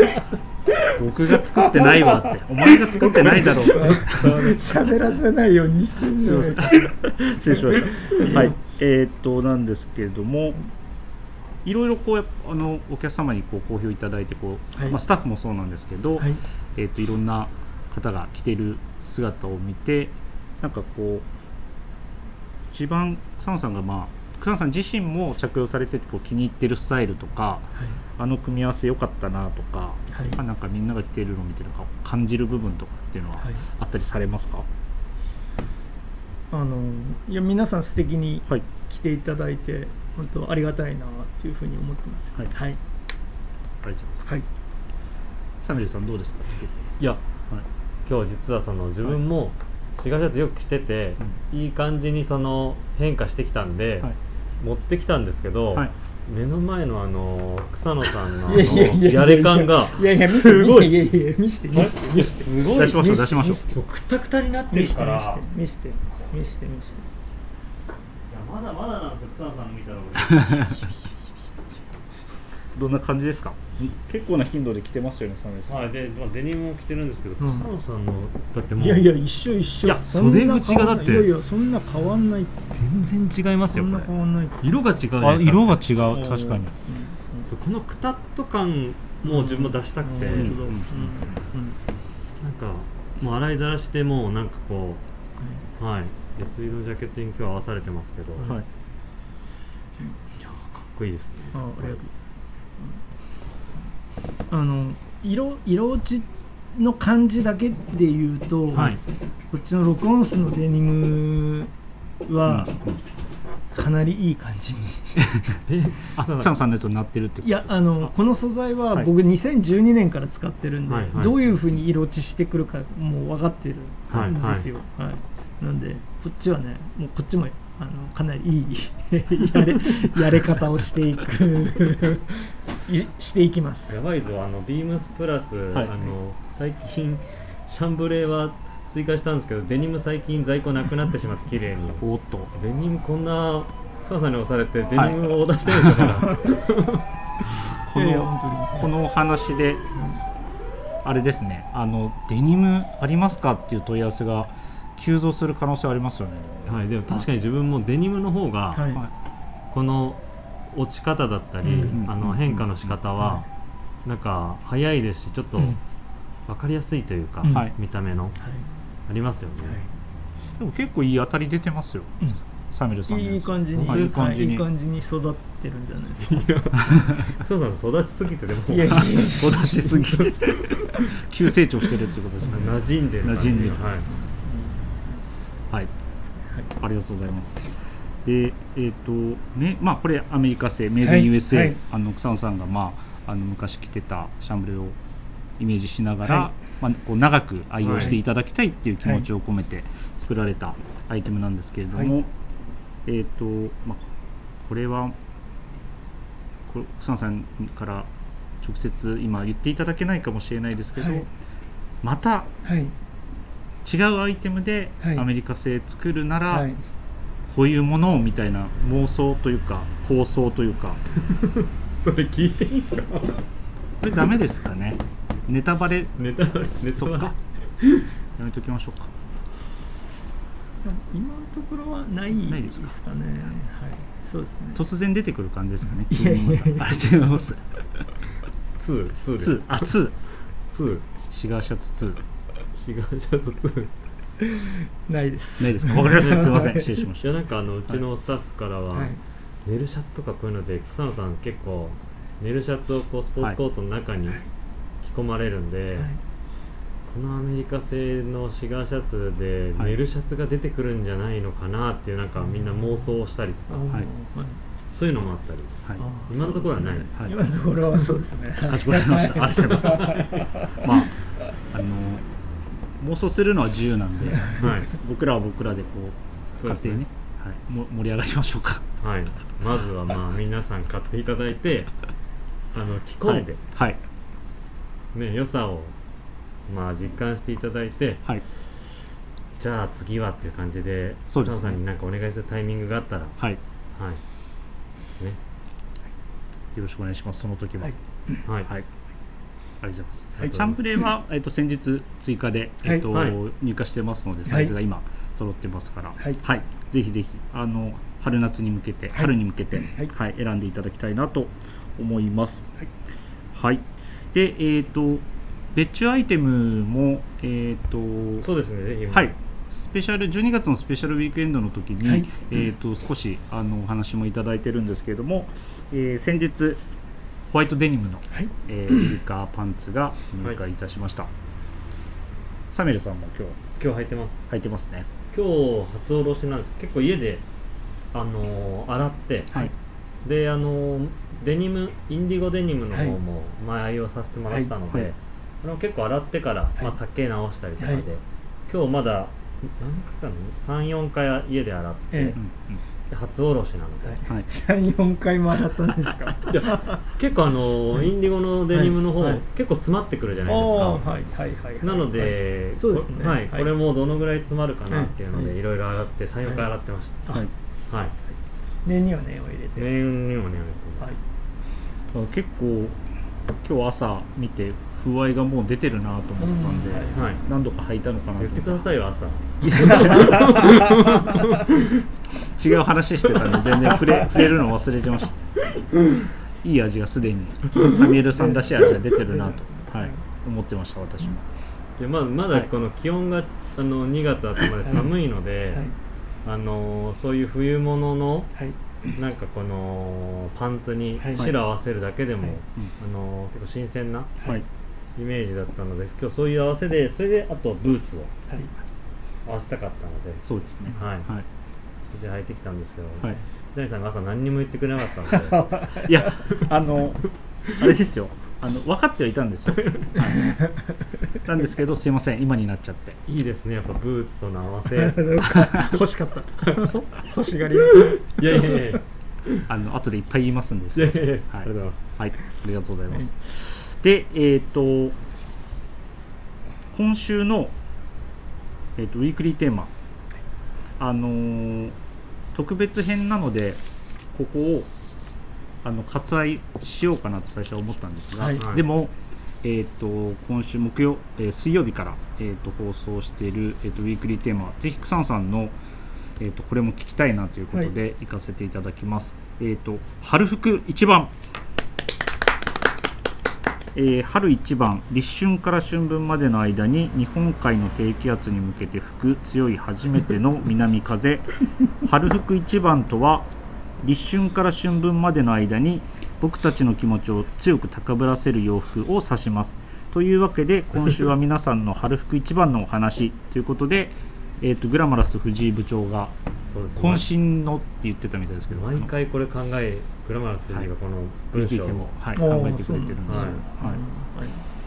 僕が作ってないわって、お前が作ってないだろうって。喋らせないようにしてすみません。失礼しました。はい。えーっと、なんですけれども、いろいろこうあのお客様にこう好評いただいてこう、はい。まあ、スタッフもそうなんですけど、はい。えーっといろんな方が着ている姿を見てなんかこう一番佐野さんがまあ草野さん自身も着用されててこう気に入ってるスタイルとかはい。あの組み合わせ良かったなとか、はい。まあなんかみんなが着てるのを見てなんか感じる部分とかっていうのははい。あったりされますか？あのいや皆さん素敵にはい。来ていただいて本当ありがたいなっていうふうに思ってますよ。はい。はい、ありがとうございます、はい。サミュさんどうですかい。やはい。今日実はその自分もシガーシャツよく着てて、いい感じにその変化してきたんで、はい。持ってきたんですけど、はい。目の前のあの草野さんのやれ感がすごいいやいや見して見して見してすごい。出しましょう出しましょう。くたくたになって見してるから見して見して見してまだまだなんですよ草野さんの見たら どんな感じですか？結構な頻度で着てますよねサミュエルさん、はいで、まあ、デニムを着てるんですけど、うん。草野さんのだってもういやいや一緒一緒。いやそんな袖口がだって変わんない。いやいやそんな変わんない。全然違いますそんなよこれ変わんない。色が違うじゃないあですか。色が違う。確かに。そうこのくたっと感も自分も出したくて、うん。うん。なんかもう洗いざらしてもうなんかこうはい別色のジャケットに今日合わされてますけど、はい。かっこいいですね。あありがとうございます。あの色色落ちの感じだけで言うと、はい。こっちの6オンスのデニムはかなりいい感じに。えあそう草野さんのやつになってるってこといやあのこの素材ははい。僕2012年から使ってるんで、はいはい。どういうふうに色落ちしてくるかもう分かってるはいんですよ、はい。なんでこっちはねもうこっちもあのかなりいい やれやれ方をしていく いしていきます。やばいぞあのビームスプラス、はい。あの最近シャンブレーは追加したんですけどデニム最近在庫なくなってしまって綺麗に。おっと。デニムこんな草野さんに押されてデニムを出してるんですよ、ま だこいやいやの本このお話であれですね。あのデニムありますかっていう問い合わせが急増する可能性ありますよね。はい、でも確かに自分もデニムの方が、この落ち方だったり、うんあの変化の仕方は、なんか早いですしちょっとうん。分かりやすいというか、見た目の。はい。ありますよね、でも結構いい当たり出てますよ、うん。サミュエルさんいい感じに、はい。いい感じに。いい感じに育ってるんじゃないですか。草野さん育ちすぎてでも。いやいやいや。育ちすぎ 急成長してるっていうことですね。馴染んで馴染んでる。はいはい、ありがとうございます。で、えっ、と、ね、まあ、これアメリカ製、メイドイン USA、はい。あの草野さんが、まあ、あの昔着てたシャンブレをイメージしながら、はい。まあ、こう長く愛用していただきたいっていう気持ちを込めて作られたアイテムなんですけれども、はい。えっ、と、まあ、これは。こ草野さんから直接今言っていただけないかもしれないですけど、はい。またはい。違うアイテムではい。アメリカ製作るなら、はい。こういうものをみたいな妄想というか構想というか。それ聞いていいんですかこれダメですかね？ネタバレ？ネタバレ？ネタバレ？そっかやめときましょうか。今のところはないでですすか？かね。はい。そうですね。突然出てくる感じですかね？いやいやいや。急にまた。あれ違います。2 2です。2あ2 2シガーシャツ2シガーシャツ2ないです。ないですか？わかりました。すいません。失礼しましいやなんかあのうちのスタッフからは、はい。ネルシャツとかこういうので草野さん結構ネルシャツをこうスポーツコートの中に着込まれるんで、このアメリカ製のシガーシャツではいネルシャツが出てくるんじゃないのかなっていうなんかみんな妄想をしたりとか、はい。そういうのもあったり。たはい。あー今のところはない。はい今のところはそうですね。かしこまりました。ありがとうございますまああの妄想するのは自由なんではい、僕らは僕らでこう勝手にねはい、も盛り上がりましょうか。はい、まずはまあ 皆さん買っていただいてあの着込んで、はい。ね良さをまあ実感していただいてはい。じゃあ次はっていう感じでそうですね。さんになんかお願いするタイミングがあったらはい。はい。ですね。よろしくお願いします。その時は。はい。はい、はいありがとうございます。はい。シャンプレーは、えっと先日追加で、えっとはい。入荷してますのでサイズが今揃ってますから、はい。ぜひぜひあの春夏に向けて、はい。春に向けて、はい。はい選んでいただきたいなと思います。はい。でえっ、と別注アイテムもえっ、とそうですねぜひ、はい。スペシャル12月のスペシャルウィークエンドの時に、はい。えー、と少しあのお話もいただいてるんですけれども、えー先日ホワイトデニムの、はい。えーウ リカーパンツが入荷いたしました、サミュエルさんも今今日履いてます。日履いてますね。今日初おろしなんです。結構家であのー洗って、はい。であのーデニムインディゴデニムの方も前愛用させてもらったので、はい。はい。これも結構洗ってから、い。まあ、丈直したりとかで、はい。今日まだ何回かな34回家で洗って、えうんで初おろしなので、うんはい。三四回も洗ったんですか？いや結構あのーインディゴのデニムの方、はい。はい。結構詰まってくるじゃないあですか、あはいはいはいはい。なので、そうですね。こはい。はい。これもどのぐらい詰まるかなっていうので、はい。い。ろいろ洗って34回洗ってました、はい。はい。念には念を入れて。念にもねはい。あ結構今日朝見て不合がもう出てるなと思ったんで、うん。はい。はい。何度か履いたのかなと思言ってくださいよ朝 違う話してたんで全然触れ 触れるの忘れてました。いい味がすでにサミュエルさんらしい味が出てるなと、はい、思ってました私も。いやまだまだこの気温が、あの2月頭で寒いので、はい。あのそういう冬物のはい。なんかこのパンツにはい。白合わせるだけでも、はい。あの結構新鮮なはい。イメージだったので今日そういう合わせでそれであとブーツをはい。合わせたかったので。そうですね。はいで履いてきたんですけど、はい。ジャニーさんが朝何にも言ってくれなかったので。いやあのあれですよ。あの分かってはいたんですよ、はい、なんですけどすいません。今になっちゃって。いいですね。やっぱブーツとの合わせ。い欲しかった。欲しがります。やいやいやいや。あの後でいっぱい言いますんです。いやいやいや。はい。ありがとうございます。はい、ありがとうございます。で、えっ、と、今週の、えー、とウィークリーテーマ、あのー特別編なので、ここをあの割愛しようかなと最初は思ったんですが、はい。でも、えー、と今週木曜、えー水曜日から、えー、と放送している、えー、とウィークリーテーマ、ぜひ草野さんの、えー、とこれも聞きたいなということで、行かせていただきます。えー、と春服一番えー春一番立春から春分までの間に日本海の低気圧に向けて吹く強い初めての 南風。春服一番とは立春から春分までの間に僕たちの気持ちを強く高ぶらせる洋服を指します。というわけで今週は皆さんの春服一番のお話ということで、えー、とグラマラス藤井部長が渾身のって言ってたみたいですけど毎回これ考えグラマラス藤井がこの文文章を。はい、考えてくれてるんですよ。そうはい。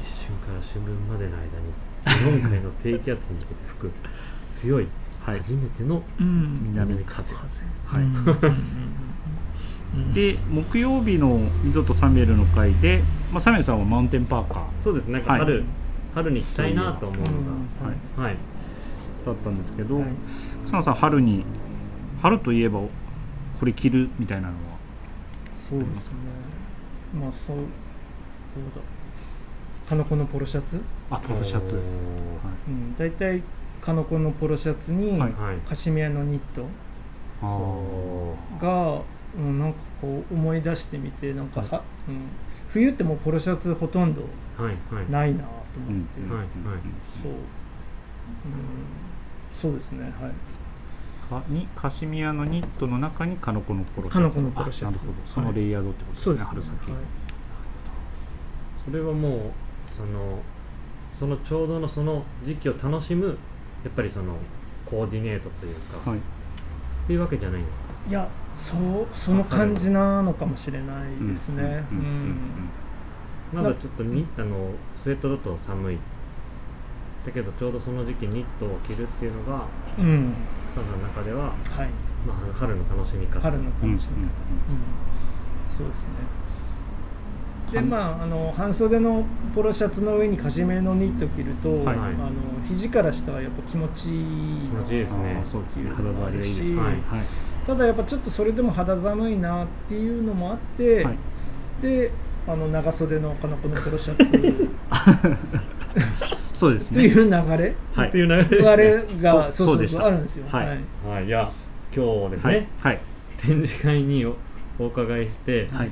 一瞬から春分までの間に日本海の低気圧に向けて吹く強いはい。初めてのうん。南風。風。はい。で木曜日の「溝とサミュエル」の回で、まあ、サミュエルさんはマウンテンパーカー。そうです。ねなんかはい。春、春に着たいなと思うのうん。はい。がはいだったんですけど、はい。草野さん春に春といえばこれ着るみたいなのは？そうですね。まあそうどうだ。カノコのポロシャツ？あポロシャツ、おー。うん。大体カノコのポロシャツにはいはい。カシミヤのニット。が、うん、なんかこう思い出してみてなんかは、うん、冬ってもうポロシャツほとんどないなとー思って、はいはい。そう、うん、そうですねはい。かにカシミヤのニットの中にカノコのポロシャツ。カノコのポロシャなるほど。そのレイヤードってことですね、春先、はい。それはもうそのそのちょうどのその時期を楽しむやっぱりそのコーディネートというか、はい。っていうわけじゃないんですか？いやそうその感じなのかもしれないですね。まだちょっとにあのスウェットだと寒いだけどちょうどその時期ニットを着るっていうのがうん。草野さんの中では、はい。まあ、春の楽しみ方。春のうんうん楽しみ方、うん。そうですね。でまああの半袖のポロシャツの上にカシメのニット着ると、はい。あの肘から下はやっぱ気持ちいい気持ちいいですね。そうですね。肌触りがいいです。ねはい。はい。ただやっぱちょっとそれでも肌寒いなっていうのもあって、はい。であの長袖のカナコのポロシャツ そうですね。っていう流れ？はい。っていう流れです、ね、あれがそうそうでした。あるんですよ。はい。はい、い。や今日ですね、はい。はい。展示会におお伺いして、はい。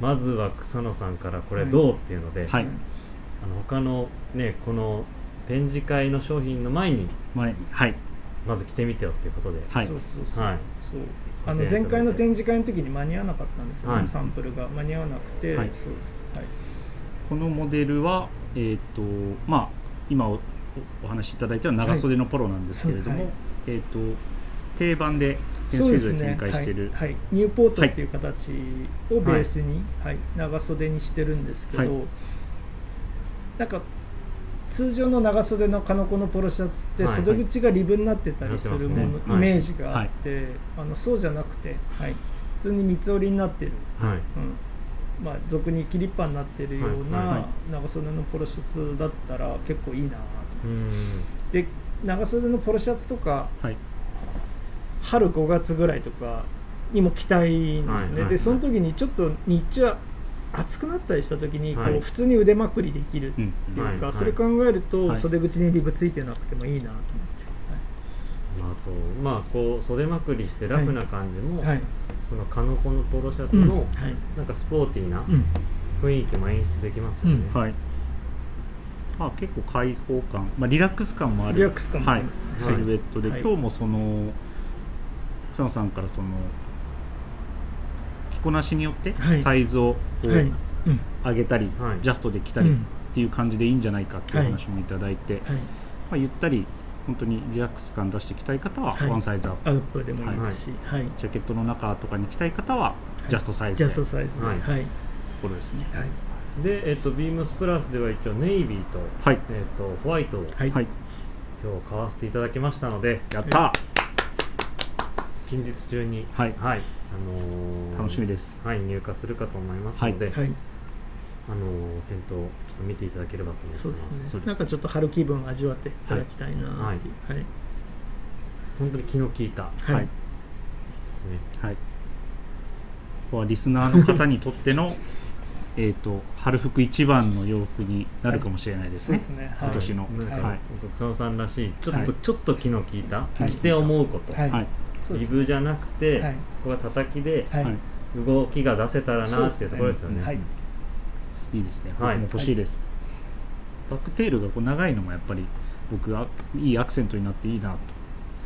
まずは草野さんからこれどうっていうので、はい。あの他のねこの展示会の商品の前に前にはい。まず来てみてよっていうことで、はい。そうそうそう、はい。そう。あの前回の展示会の時に間に合わなかったんですよね、はい。サンプルが間に合わなくて、はい。そうです。はい。このモデルは、えっとまあ、今おお話しいただいたのは長袖のポロなんですけれども、はい。えっと定番でテンスピードで展開している、はい。はい。ニューポートっていう形をベースに、はい。長袖にしてるんですけど、はい。なんか通常の長袖のカノコのポロシャツって袖口がリブになってたりするもの、イメージがあって、あのそうじゃなくて、はい、普通に三つ折りになってる、はい。うんまあ、俗に切りっぱになってるようはいはい。なは長袖のポロシャツだったら結構いいなとうん。で長袖のポロシャツとかはい。春5月ぐらいとかにも着たいんですね、はいはいはい。でその時にちょっと日中暑くなったりした時にこう、はい普通に腕まくりできるってうんいうか、はいはいそれ考えると、はい袖口にリブついてなくてもいいなと思って、まあ、あとまあこう袖まくりしてラフな感じも、はい。はいそのカノコのポロシャツうん。のはい。なんかスポーティーなうん。雰囲気も演出できますよね、うんはい。まあ、結構開放感、まあ、リラックス感もある。リラックス感もあります。ねはい、シルエットで、はい。今日もその草野さんからその着こなしによってはい。サイズをこうはい。うん。上げたり、はい。ジャストで着たりうん。っていう感じでいいんじゃないかっていう話もいただいて、はい。まあ、ゆったり本当にリラックス感出していきたい方ははい。ワンサイズアップ、アウトでもいいですし、はい。ジャケットの中とかに着たい方はジャストサイズジで、ャストサイズで、ははい。いはい。これですね。で、えっと、ビームスプラスでは一応ネイビーと,、はい。えっとホワイトをはい。はい。今日買わせていただきましたのでやった近日中にはい。あのー楽しみです。はい入荷するかと思いますので、はい、あのー店頭と見ていただければと思ってそうますそうですね。なんかちょっと春気分味わっていただきたいな。ってい。うはい、本当に気の利いた。はい。はい。ですね。はい、ここはリスナーの方にとっての えーと春服一番の洋服になるかもしれないですね、そうですね。今年の、はい。本当草野さんらしいちょっと、はい。ちょっと気の利いた、はい。着て思うこと、はい。リブじゃなくて、はい。そこが叩きではい、はい。動きが出せたらなっていうところですよね。はいいいですね、はい。僕も欲しいです、バックテールがこう長いのもやっぱり僕はいいアクセントになっていいなと。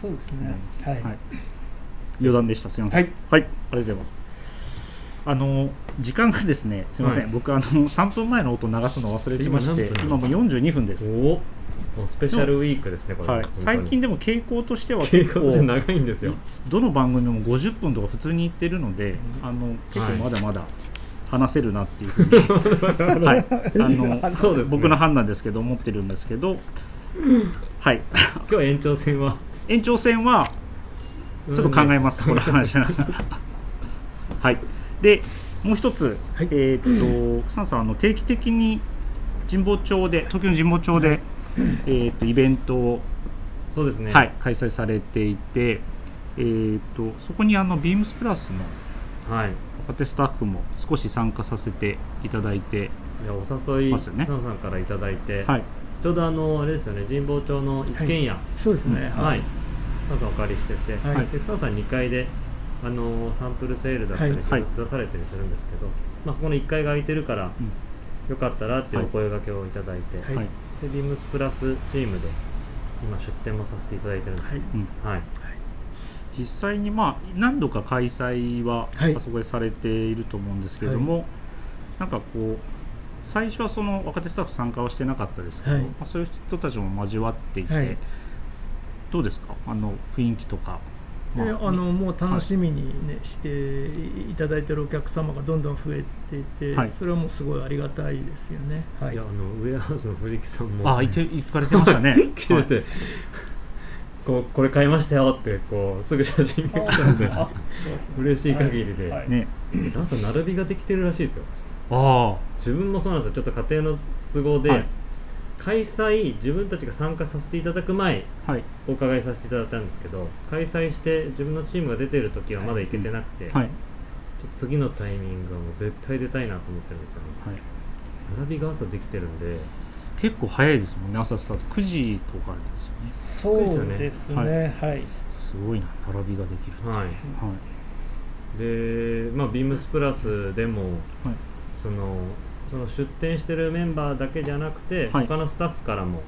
そうですね。思いはい、余談でした。すみません。はい、ありがとうございます。あの時間がですねすみません、はい。僕あの3分前の音流すの忘れてまして今もう42分です、おおもうスペシャルウィークですね、これ。はい、最近でもも傾向としては傾結構長いんですよ。どの番組でも50分とか普通に言ってるので、あの結構まだまだ話せるなっていうふうに、はい、あのそうですね。僕の判断ですけど思ってるんですけど、はい、今日延長戦は？延長戦はちょっと考えます、この話しながら。はい、でもう一つ、はい。えーっと草野さんあの定期的に神保町で東京の神保町で、えーっとイベントをそうですね。はい、開催されていて、えー、とそこにあのビームスプラスのはい。若手スタッフも少し参加させていただいて、お誘い、ますさんからいただいて、はい、ちょうどあのあれですよね、神保町の一軒家、そうですね。はい、佐野さんお借りしてて、はい。で佐野さん2階であのサンプルセールだったり、はい。施術出されたりするんですけど、まあそこの1階が空いてるから、よかったらっていうお声掛けをいただいて、はい。はい。でビームスプラスチームで今出店もさせていただいてるんです。はい。うんはい、実際に、まあ、何度か開催ははい。あそこでされていると思うんですけれども、なんかこう最初はその若手スタッフ参加はしてなかったですけど、はい。まあ、そういう人たちも交わっていて、はい。どうですか？あの雰囲気とか、まであのもう楽しみに、ねしていただいてるお客様がどんどん増えていて、はい。それはもうすごいありがたいですよね。はい。い、やあのウェアハウスの藤木さんも。あ行って行かれてましたね。来てて、こうこれ買いましたよってこうすぐ写真が来たんですよ。あそうですね。嬉しい限りで、はい。ね。ダンス並びができてるらしいですよ。あ自分もそうなんですよ。ちょっと家庭の都合で、はい。開催自分たちが参加させていただく前あはい。お伺いさせていただいたんですけど開催して自分のチームが出てる時はまだ行けてなくて、はい。ちょっと次のタイミングはもう絶対出たいなと思ってるんですよね。はい。並びが朝できてるんで結構早いですもんね朝スタート。9時とかですよね。そうですね。はい。すごいな並びができるはい。はい。でまあビームスプラスでもはい。そのその出店してるメンバーだけじゃなくて、はい。他のスタッフからも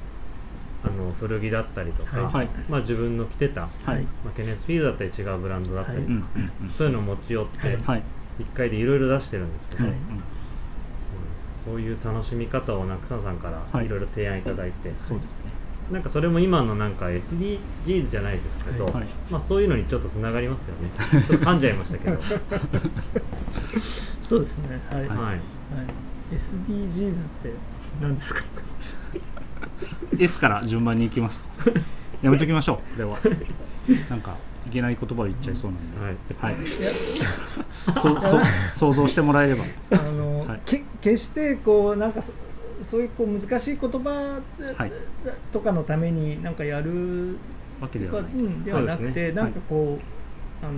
あの古着だったりとか、はい。まあ、自分の着てた、はい。まあ、ケネスフィールドだったり違うブランドだったりとか、そういうのを持ち寄って、はい。はい。1回でいろいろ出してるんですけど、そういう楽しみ方をな草野さんかはい。らいろいろ提案いただいて、そうですね。なんかそれも今のなんか SDGs じゃないですけど、はい。まあ、そういうのにちょっとつながりますよね。ちょっと噛んじゃいましたけど、そうですね。はい、はい。はい、SDGs って何ですか？S から順番に行きますか。やめときましょう。これは。なんかいけない言葉を言っちゃいそうなんで、はい。はい。そそ想像してもらえれば。あの、はい。け決してこうなんかそそういうこう難しい言葉はい。とかのためになんかやるわけではない、うん、ではなくて、そうですね。なんかこう、あの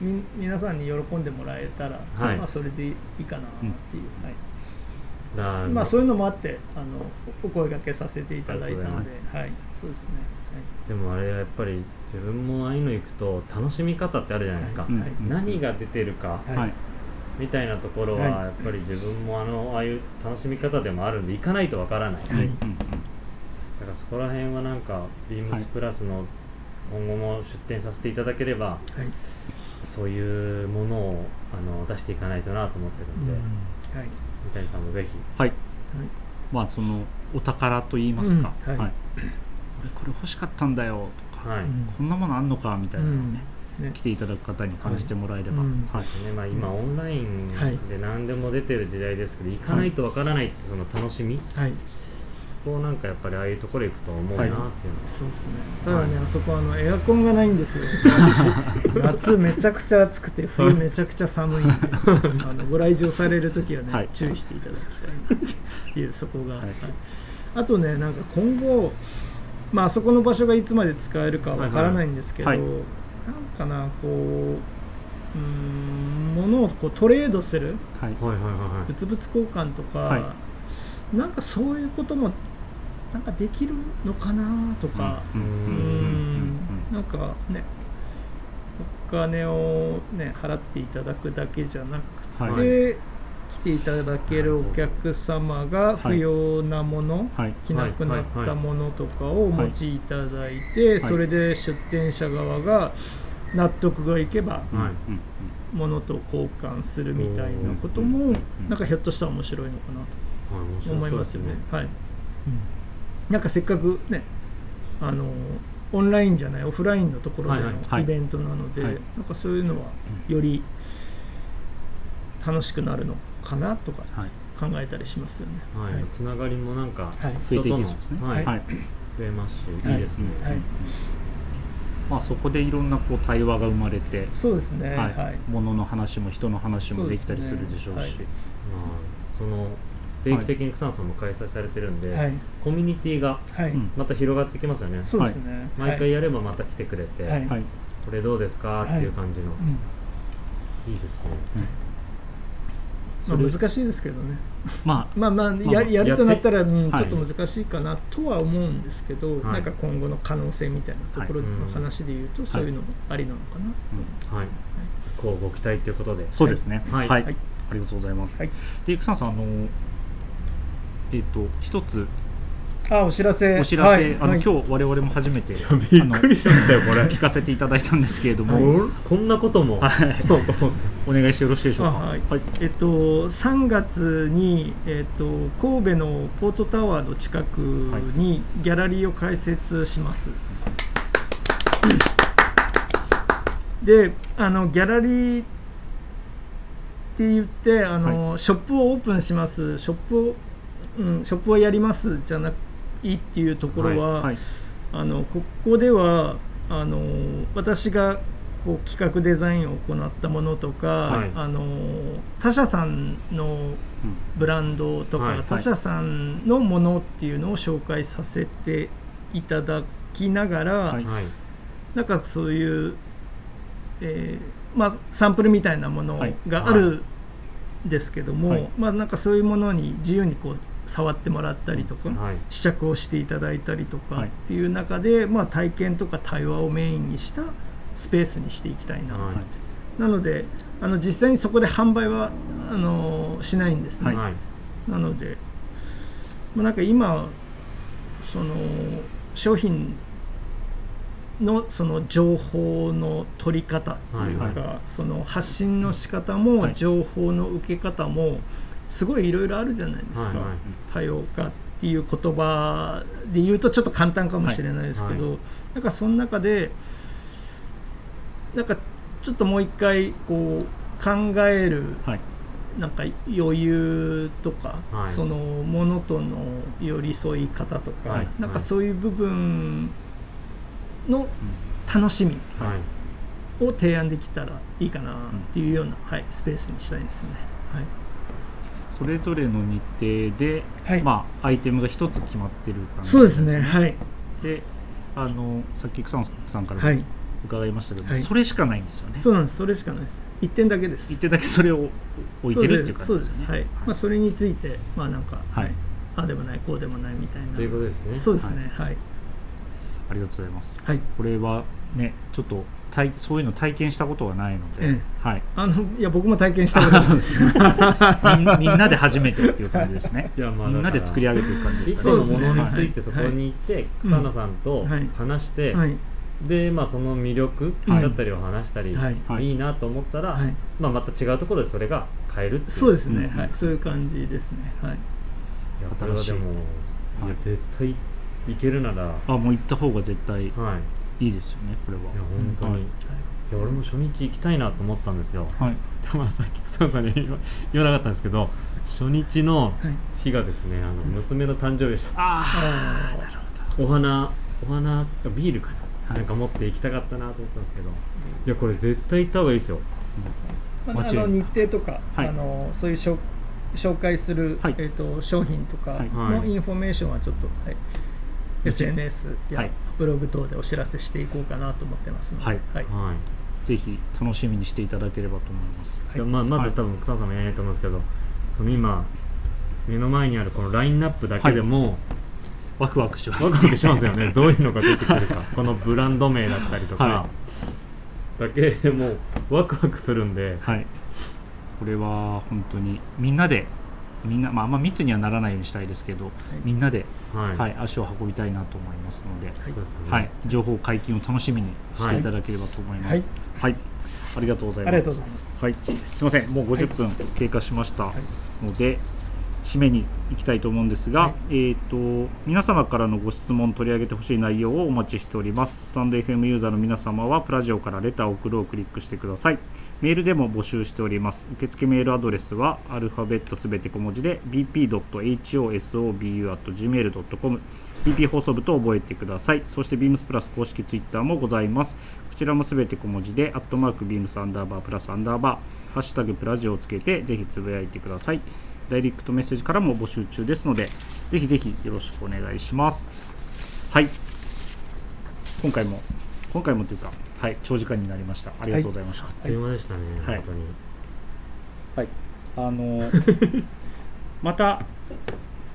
み皆さんに喜んでもらえたら、はい。まあそれでいいかなっていう、はいだからまあそういうのもあってあのお声掛けさせていただいたのではい。そうですね。でもあれやっぱり自分もああいうの行くと楽しみ方ってあるじゃないですか、はい。何が出てるかはい。はいみたいなところははい。やっぱり自分もあのああいう楽しみ方でもあるんで行かないとわからない、だからそこら辺はなんかビームスプラスの今後も出展させていただければそういうものをあの出していかないとなと思ってるんで、はい。三谷さんもぜひ。はい。はい。まあそのお宝といいますか、うん。はい。俺これ欲しかったんだよとか、はい、うんこんなものあんのかみたいなのをね、ね。来ていただく方に感じてもらえれば、うん。はいそうですね。まあ、今オンラインはい。で何でも出てる時代ですけど、行かないとわからないってその楽しみ、はい。そこをなんかやっぱりああいうところ行くと思うなっていうの。は、そうですね。ただね、あそこあのエアコンがないんですよ。夏めちゃくちゃ暑くて冬めちゃくちゃ寒いんで あのご来場される時はね、はい。注意していただきたいなっていうそこが、はいはい。あとねなんか今後まああそこの場所がいつまで使えるかわからないんですけど、はいはい。なんかなこううーん物をこうトレードするはい。はいはいはいはい。物々交換とか、はなんかそういうこともなんかできるのかなとか、うん。ううん。んなんかねお金をね払っていただくだけじゃなくはい。て、来ていただけるお客様が不要なもの、はい。着なくなったものとかをお持ちいただいて、それで出店者側が納得がいけば、ものと交換するみたいなことも、うんなんかひょっとしたら面白いのかなと思いますよね。はい、なんかせっかくねあのオンラインじゃないオフラインのところでのイベントなので、はい。なんかそういうのはより楽しくなるのかなとかはい。考えたりしますよね。はい。はい。つながりもなんかはい。増えてい人とのはい。はい。増えますし、はいいいですね、はい。まあそこでいろんなこう対話が生まれて、そうですね。ははい。い。物の話も人の話もできたりするでしょうし。そうね。まあその定期的に草野さんも開催されてるんで、はい。コミュニティがまた広がってきますよね、そうですね。毎回やればまた来てくれて、はい。はいこれどうですか？っていう感じの、うん。い、いですね、まあ、難しいですけどね。まあ まあまあまあややるとなったら、うんはい。ちょっと難しいかなとは思うんですけど、はい。なんか今後の可能性みたいなところの話で言うと、そういうのもありなのかな、はい。こうご期待ということで。そうですね。はい。はい、はい。ありがとうございます、はい。でさんあのえっ、と一つあお知らせ。お知らせ、はい。あの、はい。今日我々も初めてびっくりしましたよこれ。聞かせていただいたんですけれども、おこんなことも、はい。お願いしてよろしいでしょうか？あはい。えっと、3月に、えっと、神戸のポートタワーの近くにギャラリーを開設します。であのギャラリーって言ってあの、ショップをオープンします。ショップを、うん、ショップをやりますじゃないっていうところは、はいあのここではあの私がこう企画デザインを行ったものとか、はい。あの他社さんのブランドとか、はい他社さんのものっていうのを紹介させていただきながら、はい。はい。なんかそういう、えーまあ、サンプルみたいなものはい。があるんですけども、はい。まあ、なんかそういうものに自由にこう触ってもらったりとか、はい。試着をしていただいたりとかはい。っていう中で、まあ、体験とか対話をメインにしたスペースにしていきたいな、はい。なのであの実際にそこで販売はあのしないんですね、はい。なので、まあ、なんか今その商品のその情報の取り方っていうか、はい。はその発信の仕方はもい。情報の受け方もすごいいろいろあるじゃないですか、はいはい。多様化っていう言葉で言うとちょっと簡単かもしれないですけど、はい。なんかその中でなんかちょっともう一回こう考えるはい。なんか余裕とか、はい。そのものとの寄り添い方とか、はい。なんかそういう部分の楽しみはい。を提案できたらいいかなっていうような、はい、スペースにしたいですね。はいそれぞれの日程で、はいまあ、アイテムが一つ決まってる感じそうですね。はい。であのさっき草野さんから。伺いましたけど、はいそれしかないんですよねそうなんです。それしかないです。一点だけです。一点だけそれを置いてるっていう感そうでじですすよねはい。まあそれについてまあなんか、はいああでもないこうでもないみたいな。ということですねそうですね。はい。ありがとうございますはい。これはねちょっと体そういうの体験したことがないので、えはい。あのいや僕も体験したことないです。みんみんなで初めてっていう感じですね。いやまあみんなで作り上げていく感じで一すかね個のものにはいついてそこに行って草野さんとはい。話して、はい。で、まあ、その魅力はい。だったりを話したり、はい。はい。い、いなと思ったら、はい。まあ、また違うところでそれが変えるっていう。そうですね。うん。はい。そういう感じですね。はい。いやこれはでも、はい。いや絶対いけるなら、はい、あもう行った方が絶対。い。やいいですよねこれは。本当に、はい。いや俺も初日行きたいなと思ったんですよ。はい。でもさっき草野さんに言わ言わなかったんですけど初日のはい。日がですねあの娘の誕生日でした。ああなるほど。お花お花ビールかな、はい。なんか持って行きたかったなと思ったんですけど。いやこれ絶対行った方がいいですよ。まあ、あの日程とか、はい。あのそういうしょ紹介する、はい。えー、と商品とかはい。のはい。インフォメーションはちょっと、はい。SNS やはいブログ等でお知らせしていこうかなと思ってますので、はい。はい。はい。ぜひ楽しみにしていただければと思います。い。やまあ、まはい。だ多分草野さんもやらないと思うんですけど、その今目の前にあるこのラインナップだけでも、ワクワクします。ワクワクしますよね。どういうのが出てくるか。このブランド名だったりとか、はだけでもうワクワクするんで、はい。これは本当にみんなでみんな、まあ、あんま密にはならないようにしたいですけど、みんなで、はい。はい、足を運びたいなと思いますので、そうですね。はい、情報解禁を楽しみにしていただければと思います。はい。はい、ありがとうございます。ます。はい、すみません、もう50分経過しましたので、締めに行きたいと思うんですが、はい。えっ、と皆様からのご質問取り上げてほしい内容をお待ちしております。スタンド FM ユーザーの皆様はプラジオからレターを送るをクリックしてください。メールでも募集しております。受付メールアドレスはアルファベットすべて小文字で bp.hosobu.gmail.com BP 放送部と覚えてください。そして beams プラス公式ツイッターもございます。こちらもすべて小文字で、アットマーク beams アンダーバープラスアンダーバー、ハッシュタグプラジオをつけて、ぜひつぶやいてください。ダイレクトメッセージからも募集中ですので、ぜひぜひよろしくお願いします。はい。今回も、今回もというか、はい、長時間になりました。ありがとうございました。あっという間でしたね、はい。本当に。はい、あの また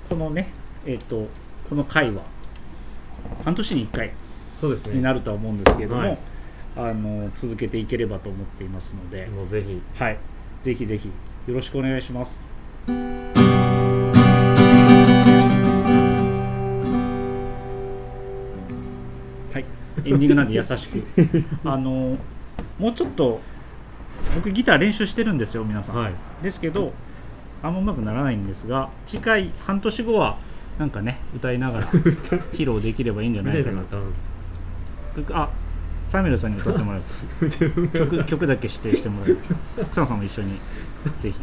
このねえっ、とこの回は半年に1回そうですね。になるとは思うんですけれども、はい。あの続けていければと思っていますので、もうぜひ。はい、ぜひぜひよろしくお願いします。エンディングなんで優しく。あのもうちょっと僕ギター練習してるんですよ皆さん、はい。ですけどあんま上手くならないんですが次回半年後はなんかね歌いながら 披露できればいいんじゃないかな。とあサミュエルさんに歌ってもらいます。曲曲だけ指定してもらえる草野さんも一緒にぜひ。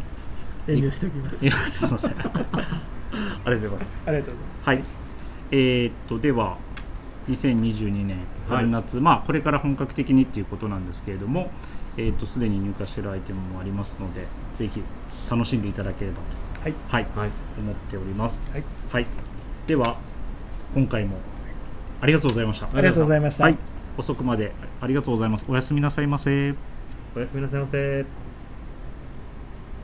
遠慮しておきます。いやすいません。ありがとうございます。ありがとうございます。はい。えー、っとでは2022年春夏、まあこれから本格的にっていうことなんですけれどもえーっとすでに入荷しているアイテムもありますのでぜひ楽しんでいただければとはい。はい、はい。思っております。はい。はい。では今回もありがとうございました。ありがとうございました。はい。遅くまでありがとうございます。おやすみなさいませ。おやすみなさいませ